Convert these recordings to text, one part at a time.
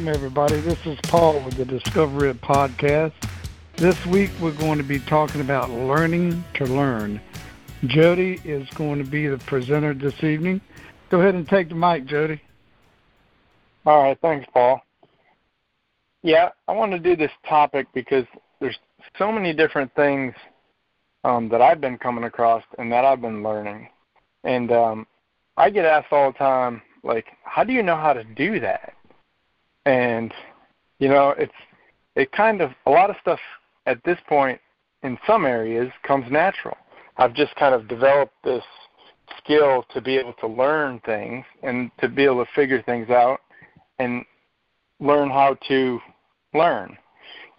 welcome everybody. This is Paul with the Discover It podcast. This week we're going to be talking about learning to learn. Jody is going to be the presenter this evening. Go ahead and take the mic, Jody. All right, thanks, Paul. Yeah, I want to do this topic because there's so many different things um, that I've been coming across and that I've been learning. And um, I get asked all the time, like, how do you know how to do that? And you know, it's it kind of a lot of stuff at this point in some areas comes natural. I've just kind of developed this skill to be able to learn things and to be able to figure things out and learn how to learn.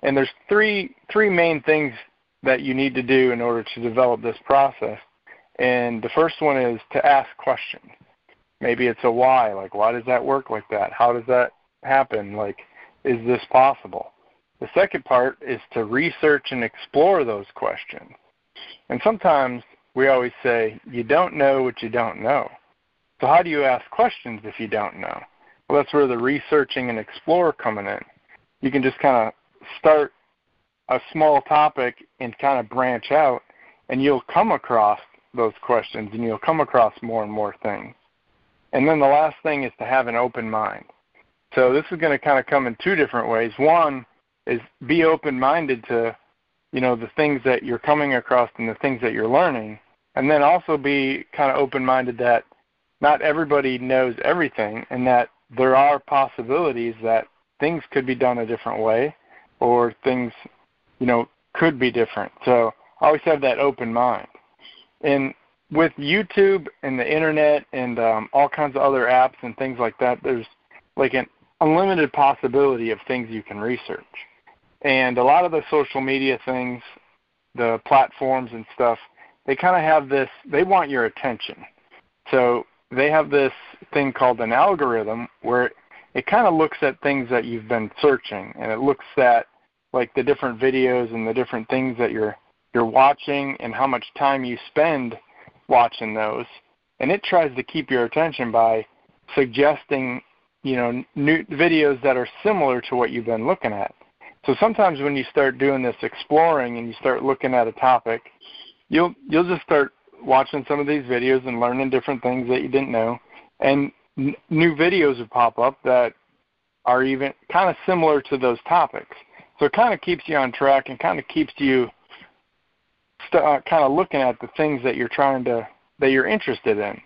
And there's three three main things that you need to do in order to develop this process. And the first one is to ask questions. Maybe it's a why, like why does that work like that? How does that happen? Like is this possible? The second part is to research and explore those questions. And sometimes we always say, you don't know what you don't know. So how do you ask questions if you don't know? Well, that's where the researching and explore coming in. You can just kind of start a small topic and kind of branch out, and you'll come across those questions and you'll come across more and more things. And then the last thing is to have an open mind. So this is going to kind of come in two different ways. One is be open minded to, you know, the things that you're coming across and the things that you're learning, and then also be kind of open minded that not everybody knows everything and that there are possibilities that things could be done a different way or things, you know, could be different. So always have that open mind. And with YouTube and the internet and um, all kinds of other apps and things like that, there's like an unlimited possibility of things you can research. And a lot of the social media things, the platforms and stuff, they kind of have this, they want your attention. So they have this thing called an algorithm where it kind of looks at things that you've been searching and it looks at like the different videos and the different things that you're you're watching and how much time you spend watching those and it tries to keep your attention by suggesting you know new videos that are similar to what you've been looking at. So sometimes when you start doing this exploring and you start looking at a topic you'll you'll just start watching some of these videos and learning different things that you didn't know. And n- new videos will pop up that are even kind of similar to those topics. So it kind of keeps you on track and kind of keeps you st- uh, kind of looking at the things that you're trying to that you're interested in.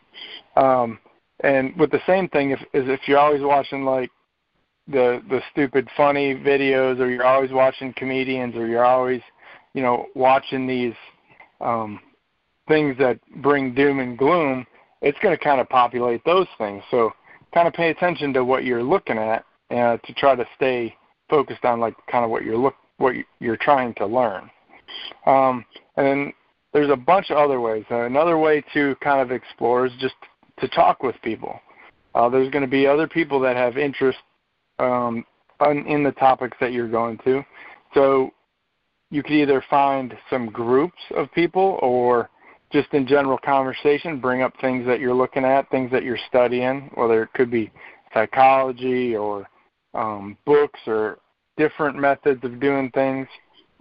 Um, and with the same thing, if is if you're always watching like the the stupid funny videos, or you're always watching comedians, or you're always you know watching these um, things that bring doom and gloom, it's going to kind of populate those things. So kind of pay attention to what you're looking at uh, to try to stay focused on like kind of what you're look what you're trying to learn. Um, and then there's a bunch of other ways. Uh, another way to kind of explore is just to talk with people. Uh, there's going to be other people that have interest um, in the topics that you're going to. So you could either find some groups of people or just in general conversation, bring up things that you're looking at, things that you're studying, whether it could be psychology or um, books or different methods of doing things,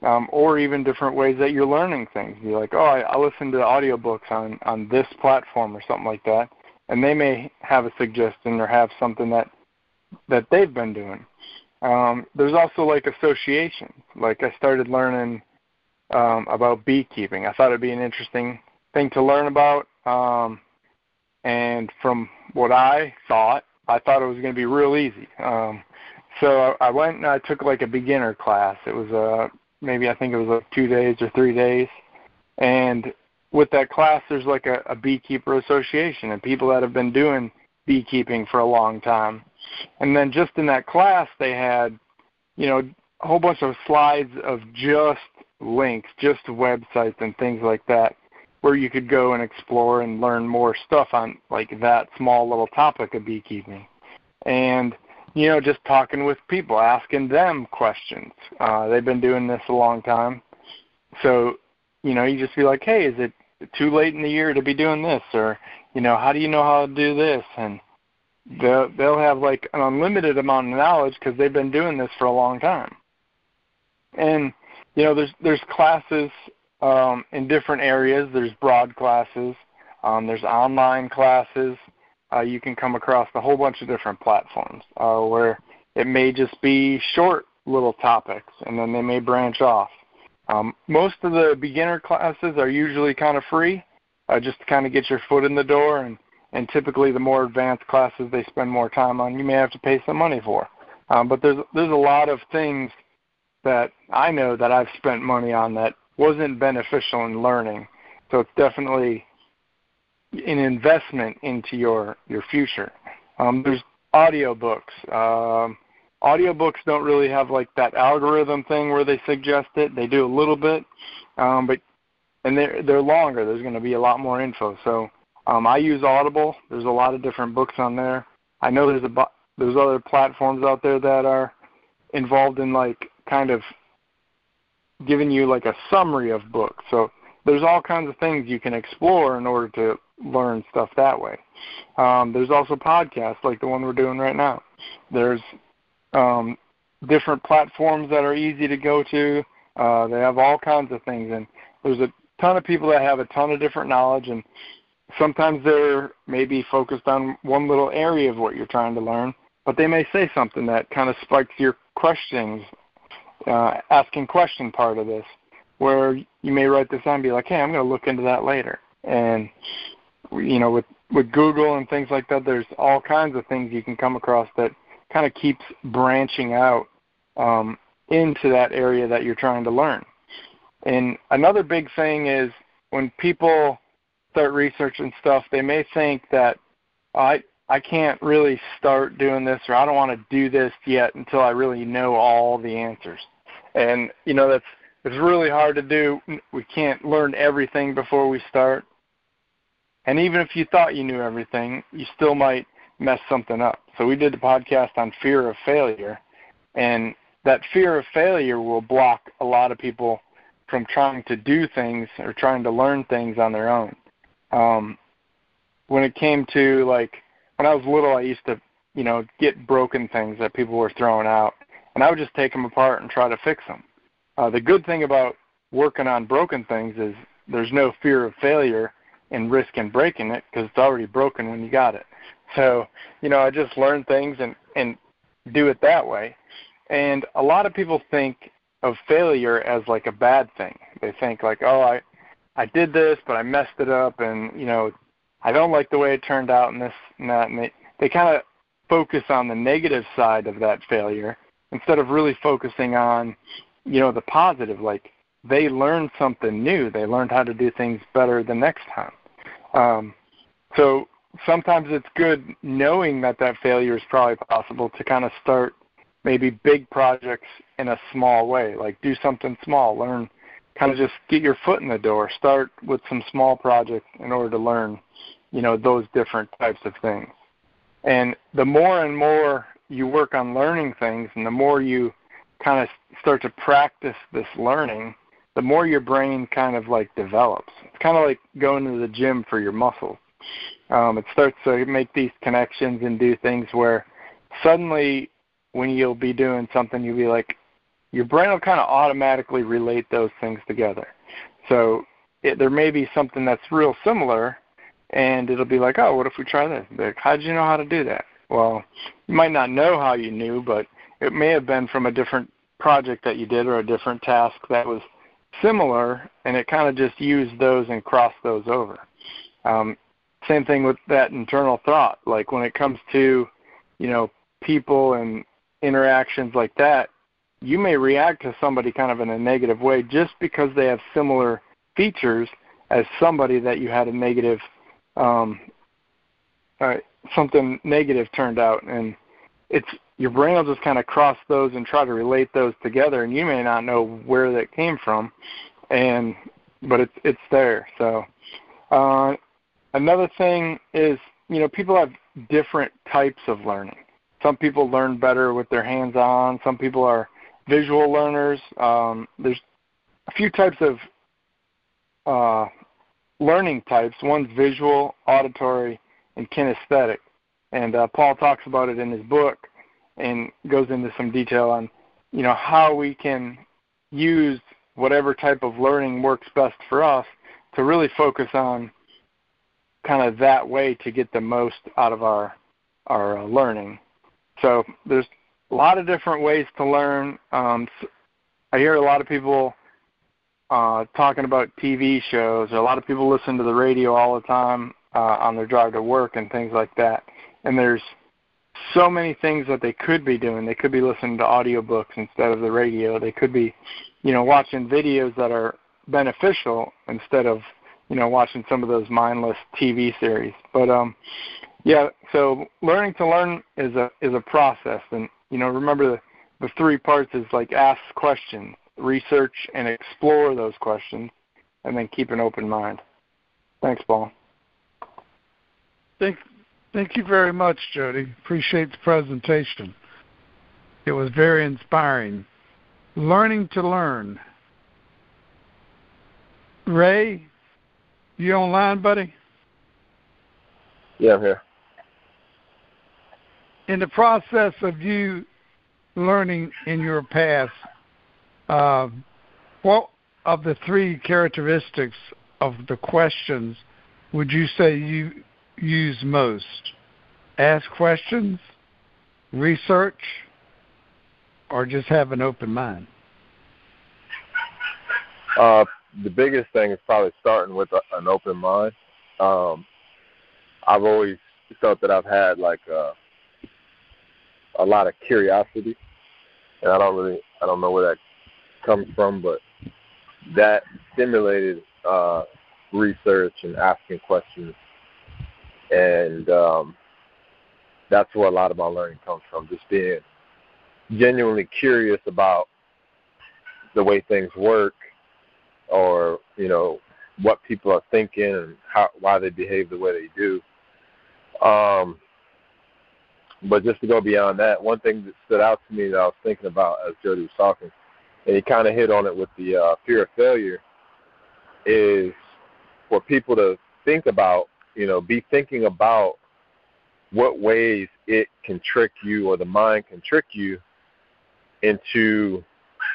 um, or even different ways that you're learning things. Be like, oh, I, I listen to audiobooks on on this platform or something like that, and they may have a suggestion or have something that that they've been doing. Um, there's also like associations. Like I started learning um, about beekeeping. I thought it'd be an interesting thing to learn about. Um, and from what I thought, I thought it was going to be real easy. Um, so I went and I took like a beginner class. It was uh maybe I think it was like two days or three days, and with that class there's like a, a beekeeper association and people that have been doing beekeeping for a long time. And then just in that class they had, you know, a whole bunch of slides of just links, just websites and things like that where you could go and explore and learn more stuff on like that small little topic of beekeeping. And you know, just talking with people, asking them questions. Uh, they've been doing this a long time. So, you know, you just be like, hey, is it too late in the year to be doing this? Or, you know, how do you know how to do this? And they'll they'll have like an unlimited amount of knowledge because they've been doing this for a long time. And you know, there's there's classes um, in different areas. There's broad classes. Um, there's online classes. Uh, you can come across a whole bunch of different platforms uh, where it may just be short little topics, and then they may branch off. Um, most of the beginner classes are usually kind of free, uh, just to kind of get your foot in the door, and, and typically the more advanced classes they spend more time on, you may have to pay some money for. Um, but there's there's a lot of things that I know that I've spent money on that wasn't beneficial in learning. So it's definitely an investment into your your future. Um, there's audiobooks. Um, audiobooks don't really have like that algorithm thing where they suggest it. They do a little bit, um, but and they're they're longer. There's going to be a lot more info. So um, I use Audible. There's a lot of different books on there. I know there's a there's other platforms out there that are involved in like kind of giving you like a summary of books. So there's all kinds of things you can explore in order to learn stuff that way. Um, there's also podcasts like the one we're doing right now. There's um, different platforms that are easy to go to. Uh, they have all kinds of things, and there's a ton of people that have a ton of different knowledge, and sometimes they're maybe focused on one little area of what you're trying to learn, but they may say something that kind of spikes your questions, uh, asking question part of this, where you may write this down and be like, hey, I'm going to look into that later. And you know, with with Google and things like that, there's all kinds of things you can come across that kind of keeps branching out um, into that area that you're trying to learn. And another big thing is when people start researching stuff, they may think that I I can't really start doing this or I don't want to do this yet until I really know all the answers. And you know that's it's really hard to do. We can't learn everything before we start. And even if you thought you knew everything, you still might mess something up. So we did the podcast on fear of failure, and that fear of failure will block a lot of people from trying to do things or trying to learn things on their own. Um, when it came to like when I was little, I used to you know get broken things that people were throwing out, and I would just take them apart and try to fix them. Uh, the good thing about working on broken things is there's no fear of failure and risk in breaking it because it's already broken when you got it. So, you know, I just learn things and and do it that way. And a lot of people think of failure as like a bad thing. They think like, oh, I I did this, but I messed it up, and you know, I don't like the way it turned out, and this and that, and they they kind of focus on the negative side of that failure instead of really focusing on, you know, the positive. Like they learned something new. They learned how to do things better the next time. Um, so sometimes it's good knowing that that failure is probably possible to kind of start maybe big projects in a small way. Like do something small, learn, kind of just get your foot in the door. Start with some small projects in order to learn, you know, those different types of things. And the more and more you work on learning things, and the more you kind of start to practice this learning, the more your brain kind of like develops. It's kind of like going to the gym for your muscles. Um, it starts to make these connections and do things where suddenly when you'll be doing something, you'll be like, your brain will kind of automatically relate those things together. So it, there may be something that's real similar, and it'll be like, oh, what if we try this? Like, how did you know how to do that? Well, you might not know how you knew, but it may have been from a different project that you did or a different task that was similar, and it kind of just used those and crossed those over. Um, same thing with that internal thought. Like when it comes to, you know, people and interactions like that, you may react to somebody kind of in a negative way just because they have similar features as somebody that you had a negative um uh, something negative turned out and it's your brain will just kind of cross those and try to relate those together, and you may not know where that came from, and but it's it's there. So uh, another thing is you know people have different types of learning. Some people learn better with their hands on. Some people are visual learners. Um, there's a few types of uh, learning types. One's visual, auditory, and kinesthetic. and uh, Paul talks about it in his book and goes into some detail on you know how we can use whatever type of learning works best for us to really focus on kind of that way to get the most out of our our uh, learning. So there's a lot of different ways to learn. Um, I hear a lot of people uh, talking about TV shows. A lot of people listen to the radio all the time uh, on their drive to work and things like that. And there's so many things that they could be doing. They could be listening to audiobooks instead of the radio. They could be, you know, watching videos that are beneficial instead of, you know, watching some of those mindless TV series. But um yeah, so learning to learn is a is a process and you know, remember the the three parts is like ask questions, research and explore those questions and then keep an open mind. Thanks, Paul. Thank Thank you very much, Jody. Appreciate the presentation. It was very inspiring. Learning to learn. Ray, you online, buddy? Yeah, I'm here. In the process of you learning in your past, uh, what of the three characteristics of the questions would you say you use most? Ask questions, research, or just have an open mind? Uh, the biggest thing is probably starting with a, an open mind. Um, I've always felt that I've had like a, uh, a lot of curiosity, and I don't really I don't know where that comes from, but that stimulated uh, research and asking questions and um, that's where a lot of my learning comes from. Just being genuinely curious about the way things work, or you know what people are thinking and how why they behave the way they do. Um, but just to go beyond that, one thing that stood out to me that I was thinking about as Jody was talking, and he kind of hit on it with the uh, fear of failure, is for people to think about you know, be thinking about what ways it can trick you or the mind can trick you into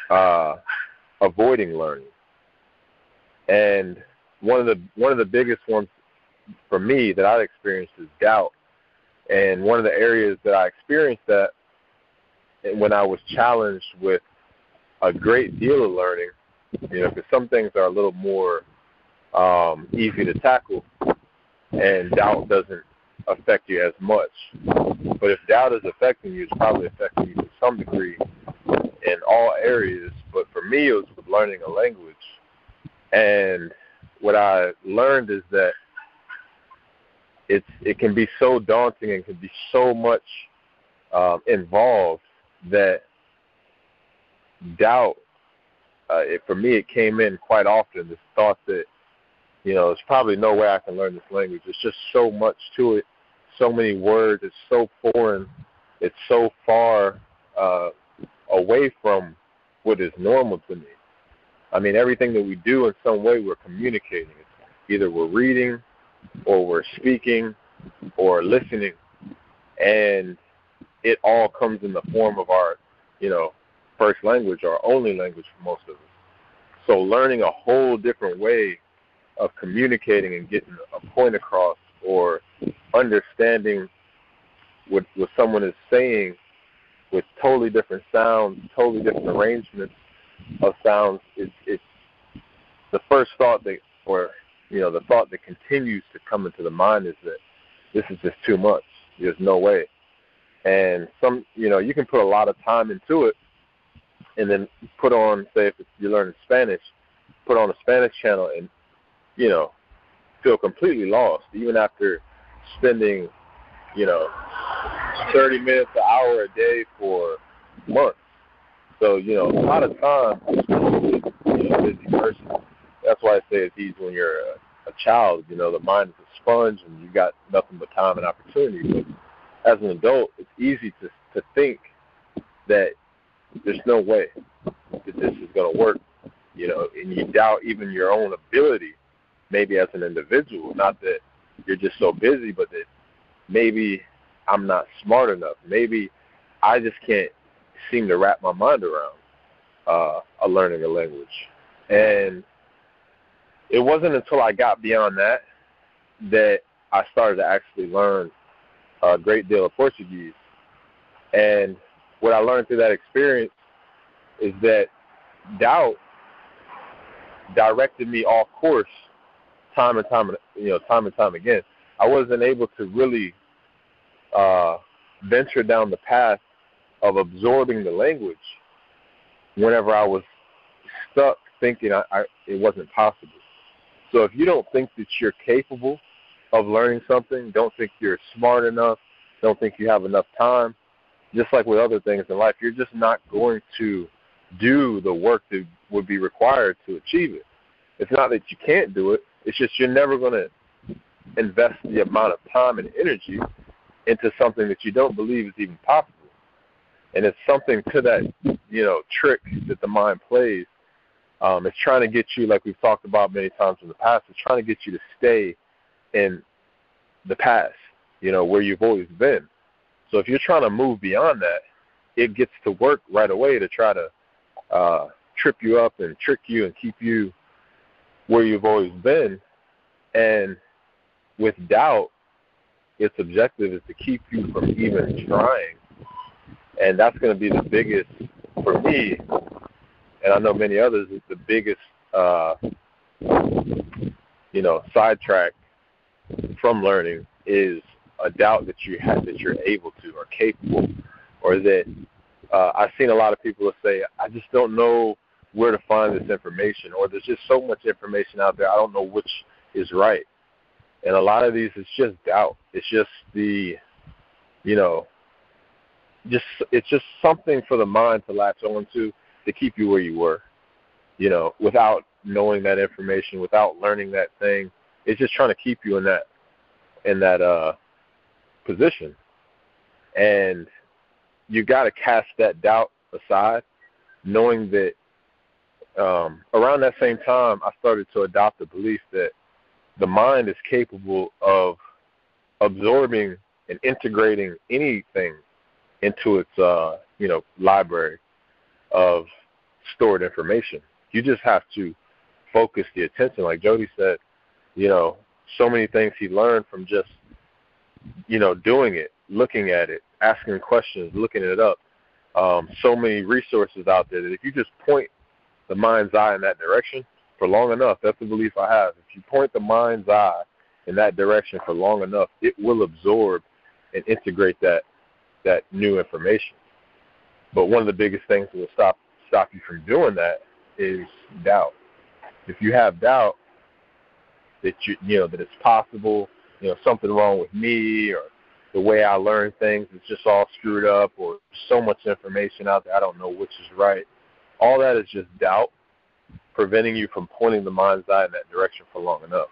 uh, avoiding learning. And one of the one of the biggest ones for me that I've experienced is doubt. And one of the areas that I experienced that when I was challenged with a great deal of learning, you know, because some things are a little more um, easy to tackle, and doubt doesn't affect you as much. But if doubt is affecting you, it's probably affecting you to some degree in all areas. But for me, it was with learning a language. And what I learned is that it's it can be so daunting and can be so much um, involved that doubt. Uh, it, for me, it came in quite often. This thought that you know, there's probably no way I can learn this language. There's just so much to it, so many words. It's so foreign. It's so far uh, away from what is normal to me. I mean, everything that we do in some way, we're communicating. Either we're reading, or we're speaking, or listening, and it all comes in the form of our, you know, first language, our only language for most of us. So learning a whole different way of communicating and getting a point across or understanding what what someone is saying with totally different sounds, totally different arrangements of sounds. It's it's the first thought that or you know, the thought that continues to come into the mind is that this is just too much. There's no way. And some you know, you can put a lot of time into it and then put on say if you're learning Spanish, put on a Spanish channel and you know, feel completely lost, even after spending, you know, 30 minutes, an hour a day for months. So, you know, a lot of time with you know, a busy person. That's why I say it's easy when you're a, a child. You know, the mind is a sponge and you got nothing but time and opportunity. But as an adult, it's easy to to think that there's no way that this is going to work. You know, and you doubt even your own ability maybe as an individual. Not that you're just so busy, but that maybe I'm not smart enough. Maybe I just can't seem to wrap my mind around uh, a learning a language. And it wasn't until I got beyond that that I started to actually learn a great deal of Portuguese. And what I learned through that experience is that doubt directed me off course time and time you know time and time again. I wasn't able to really uh, venture down the path of absorbing the language whenever I was stuck thinking I, I, it wasn't possible. So if you don't think that you're capable of learning something, don't think you're smart enough, don't think you have enough time, just like with other things in life, you're just not going to do the work that would be required to achieve it. It's not that you can't do it, it's just you're never going to invest the amount of time and energy into something that you don't believe is even possible. And it's something to that, you know, trick that the mind plays. Um, it's trying to get you, like we've talked about many times in the past, it's trying to get you to stay in the past, you know, where you've always been. So if you're trying to move beyond that, it gets to work right away to try to uh, trip you up and trick you and keep you where you've always been. And with doubt, its objective is to keep you from even trying. And that's going to be the biggest, for me, and I know many others, is the biggest, uh, you know, sidetrack from learning is a doubt that you have that you're able to or capable, or that uh, I've seen a lot of people say, I just don't know where to find this information, or there's just so much information out there, I don't know which is right. And a lot of these, it's just doubt. It's just the, you know, just it's just something for the mind to latch on to to keep you where you were, you know, without knowing that information, without learning that thing. It's just trying to keep you in that in that uh position. And you got to cast that doubt aside, knowing that um, around that same time, I started to adopt the belief that the mind is capable of absorbing and integrating anything into its uh, you know library of stored information. You just have to focus the attention, like Jody said. You know, so many things he learned from just you know, doing it, looking at it, asking questions, looking it up. Um, so many resources out there that if you just point the mind's eye in that direction for long enough, that's the belief I have. If you point the mind's eye in that direction for long enough, it will absorb and integrate that that new information. But one of the biggest things that will stop stop you from doing that is doubt. If you have doubt that you you know that it's possible you know something wrong with me or the way I learn things is just all screwed up or so much information out there I don't know which is right. All that is just doubt preventing you from pointing the mind's eye in that direction for long enough.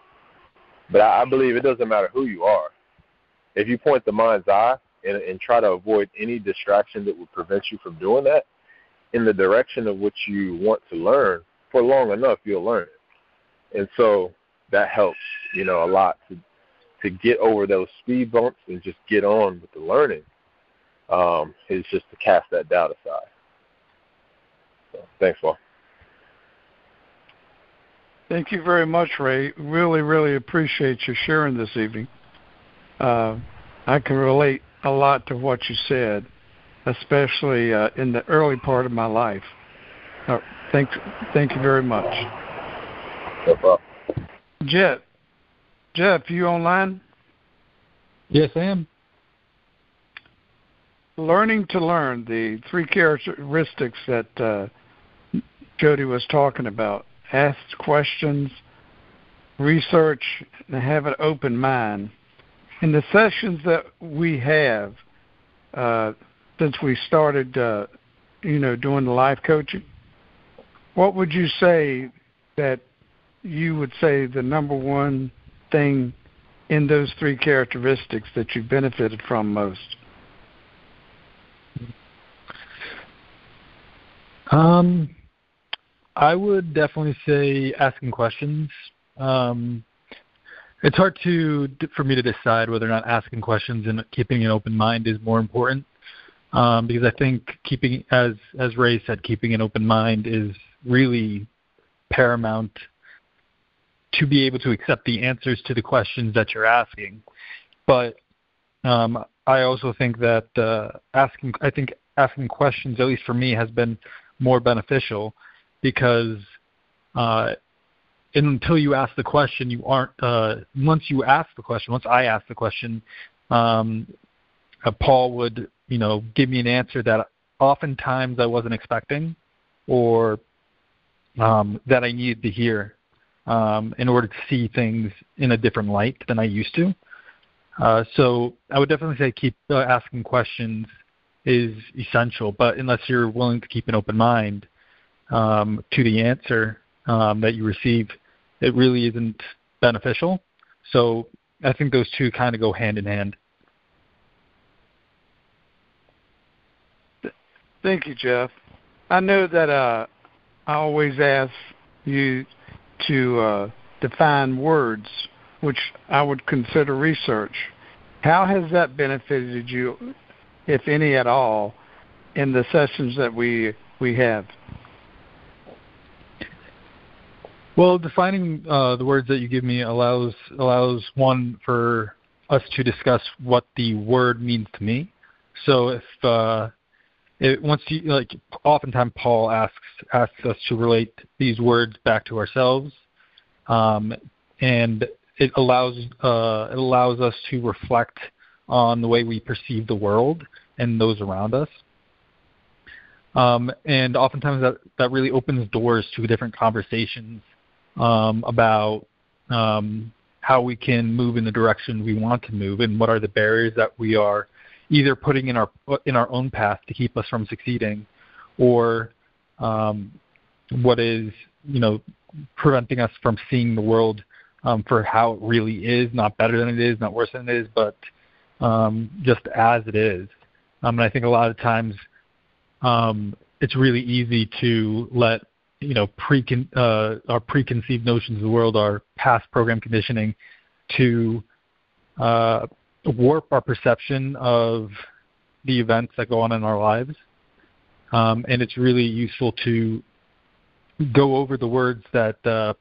But I, I believe it doesn't matter who you are. If you point the mind's eye and, and try to avoid any distraction that would prevent you from doing that in the direction of which you want to learn, for long enough you'll learn it. And so that helps, you know, a lot to to get over those speed bumps and just get on with the learning um, is just to cast that doubt aside. So, thanks, Paul. Thank you very much, Ray. Really, really appreciate you sharing this evening. Uh, I can relate a lot to what you said, especially uh, in the early part of my life. Uh, thank, thank you very much. No problem. Jet, Jeff, you online? Yes, I am. Learning to learn, the three characteristics that uh, Jody was talking about ask questions, research, and have an open mind. In the sessions that we have, uh, since we started, uh, you know, doing the life coaching, what would you say that you would say the number one thing in those three characteristics that you benefited from most? Um, I would definitely say asking questions. Um, It's hard to for me to decide whether or not asking questions and keeping an open mind is more important. Um, because I think keeping, as as Ray said, keeping an open mind is really paramount to be able to accept the answers to the questions that you're asking. But um, I also think that uh, asking, I think asking questions, at least for me, has been more beneficial because uh, until you ask the question, you aren't. Uh, once you ask the question, once I ask the question, um, uh, Paul would, you know, give me an answer that oftentimes I wasn't expecting, or um, that I needed to hear um, in order to see things in a different light than I used to. Uh, so I would definitely say keep uh, asking questions is essential, but unless you're willing to keep an open mind um, to the answer um, that you receive, it really isn't beneficial. So I think those two kind of go hand in hand. Thank you, Jeff. I know that uh, I always ask you to uh, define words, which I would consider research. How has that benefited you, if any at all, in the sessions that we we have? Well, defining uh, the words that you give me allows allows one for us to discuss what the word means to me. So if uh, it, once you like, oftentimes Paul asks asks us to relate these words back to ourselves, um, and it allows uh, it allows us to reflect on the way we perceive the world and those around us. Um, and oftentimes that, that really opens doors to different conversations um, about um, how we can move in the direction we want to move and what are the barriers that we are either putting in our in our own path to keep us from succeeding, or um, what is you know preventing us from seeing the world um, for how it really is, not better than it is, not worse than it is, but um, just as it is. Um, and I think a lot of times um, it's really easy to let you know precon- uh, our preconceived notions of the world, our past program conditioning, to uh, warp our perception of the events that go on in our lives. Um, and it's really useful to go over the words that uh,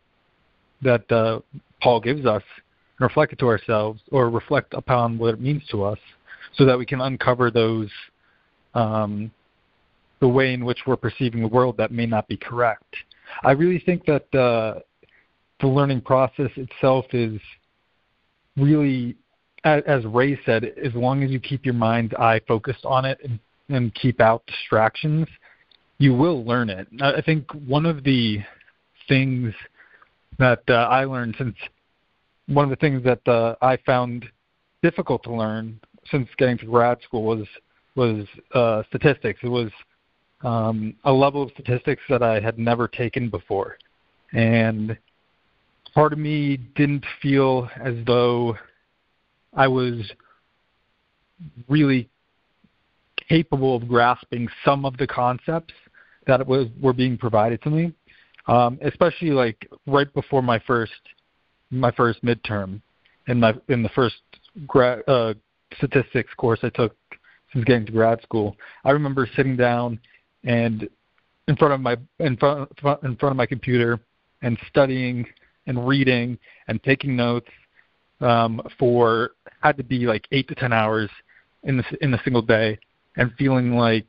that uh, Paul gives us and reflect it to ourselves, or reflect upon what it means to us, so that we can uncover those um, the way in which we're perceiving the world that may not be correct. I really think that uh, the learning process itself is really, as, as Ray said, as long as you keep your mind's eye focused on it and, and keep out distractions, you will learn it. I think one of the things that uh, I learned since one of the things that uh, I found difficult to learn since getting to grad school was was uh, statistics. It was um, a level of statistics that I had never taken before. And part of me didn't feel as though I was really capable of grasping some of the concepts that was were being provided to me, um, especially like right before my first my first midterm in my in the first grad, uh, statistics course I took since getting to grad school. I remember sitting down and in front of my in front in front of my computer and studying and reading and taking notes um, for had to be like eight to ten hours in the in a single day, and feeling like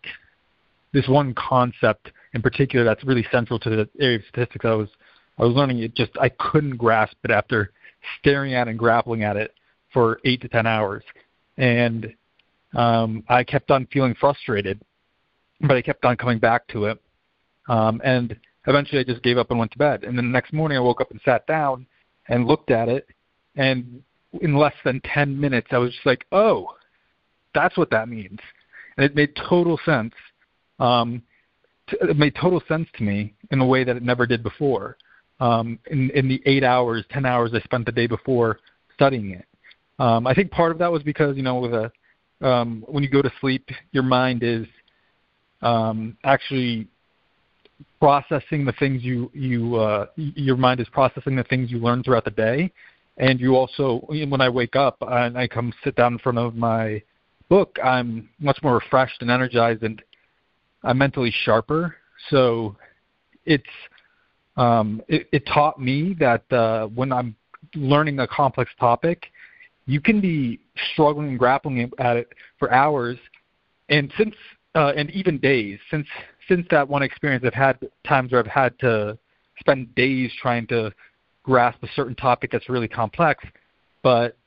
this one concept in particular that's really central to the area of statistics I was I was learning it just I couldn't grasp it after staring at and grappling at it for eight to ten hours, and um, I kept on feeling frustrated but I kept on coming back to it. Um, and eventually I just gave up and went to bed. And then the next morning I woke up and sat down and looked at it. And in less than 10 minutes, I was just like, oh, that's what that means. And it made total sense. Um, t- it made total sense to me in a way that it never did before. Um, in, in the eight hours, 10 hours I spent the day before studying it. Um, I think part of that was because, you know, with a, um, when you go to sleep, your mind is um, actually processing the things you you uh, your mind is processing the things you learn throughout the day, And you also, when I wake up and I come sit down in front of my book, I'm much more refreshed and energized, and I'm mentally sharper. So it's um, it, it taught me that uh, when I'm learning a complex topic, you can be struggling and grappling at it for hours, and since uh, and even days. Since since that one experience, I've had times where I've had to spend days trying to grasp a certain topic that's really complex, but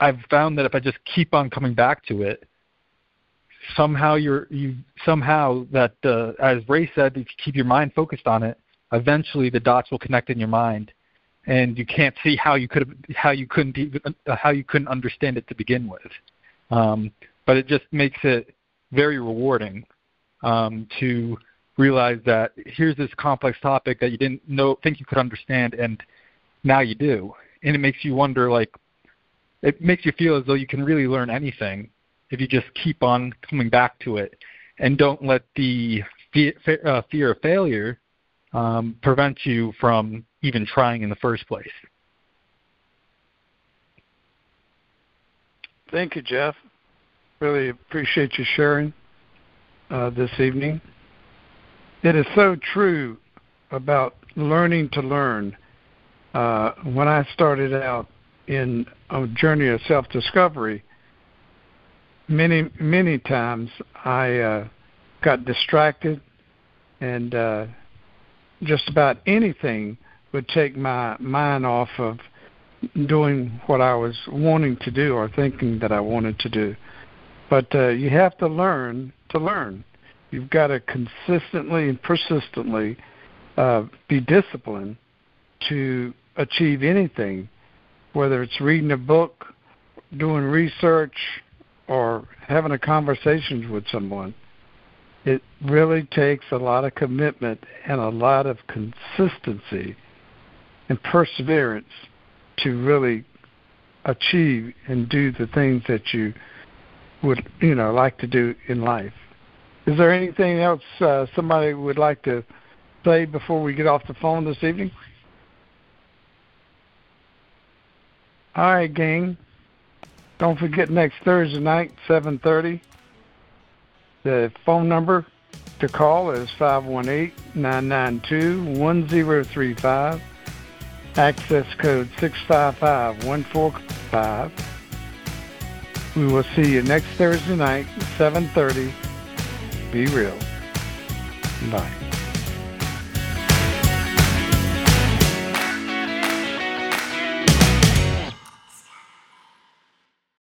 I've found that if I just keep on coming back to it, somehow you're you somehow that uh, as Ray said, if you keep your mind focused on it, eventually the dots will connect in your mind, and you can't see how you could have how you couldn't even uh, how you couldn't understand it to begin with. Um, but it just makes it very rewarding um, to realize that here's this complex topic that you didn't know think you could understand, and now you do, and it makes you wonder like it makes you feel as though you can really learn anything if you just keep on coming back to it and don't let the fear, uh, fear of failure um, prevent you from even trying in the first place. Thank you, Jeff. Really appreciate you sharing uh, this evening. It is so true about learning to learn. Uh, when I started out in a journey of self discovery, many, many times I uh, got distracted and uh, just about anything would take my mind off of doing what I was wanting to do or thinking that I wanted to do. But uh, you have to learn to learn. You've got to consistently and persistently uh, be disciplined to achieve anything, whether it's reading a book, doing research, or having a conversation with someone. It really takes a lot of commitment and a lot of consistency and perseverance to really achieve and do the things that you would you know like to do in life. Is there anything else uh, somebody would like to say before we get off the phone this evening? All right, gang. Don't forget next Thursday night, 7:30. The phone number to call is 518-992-1035. Access code 655-145. We will see you next Thursday night, 7:30. Be real. Bye.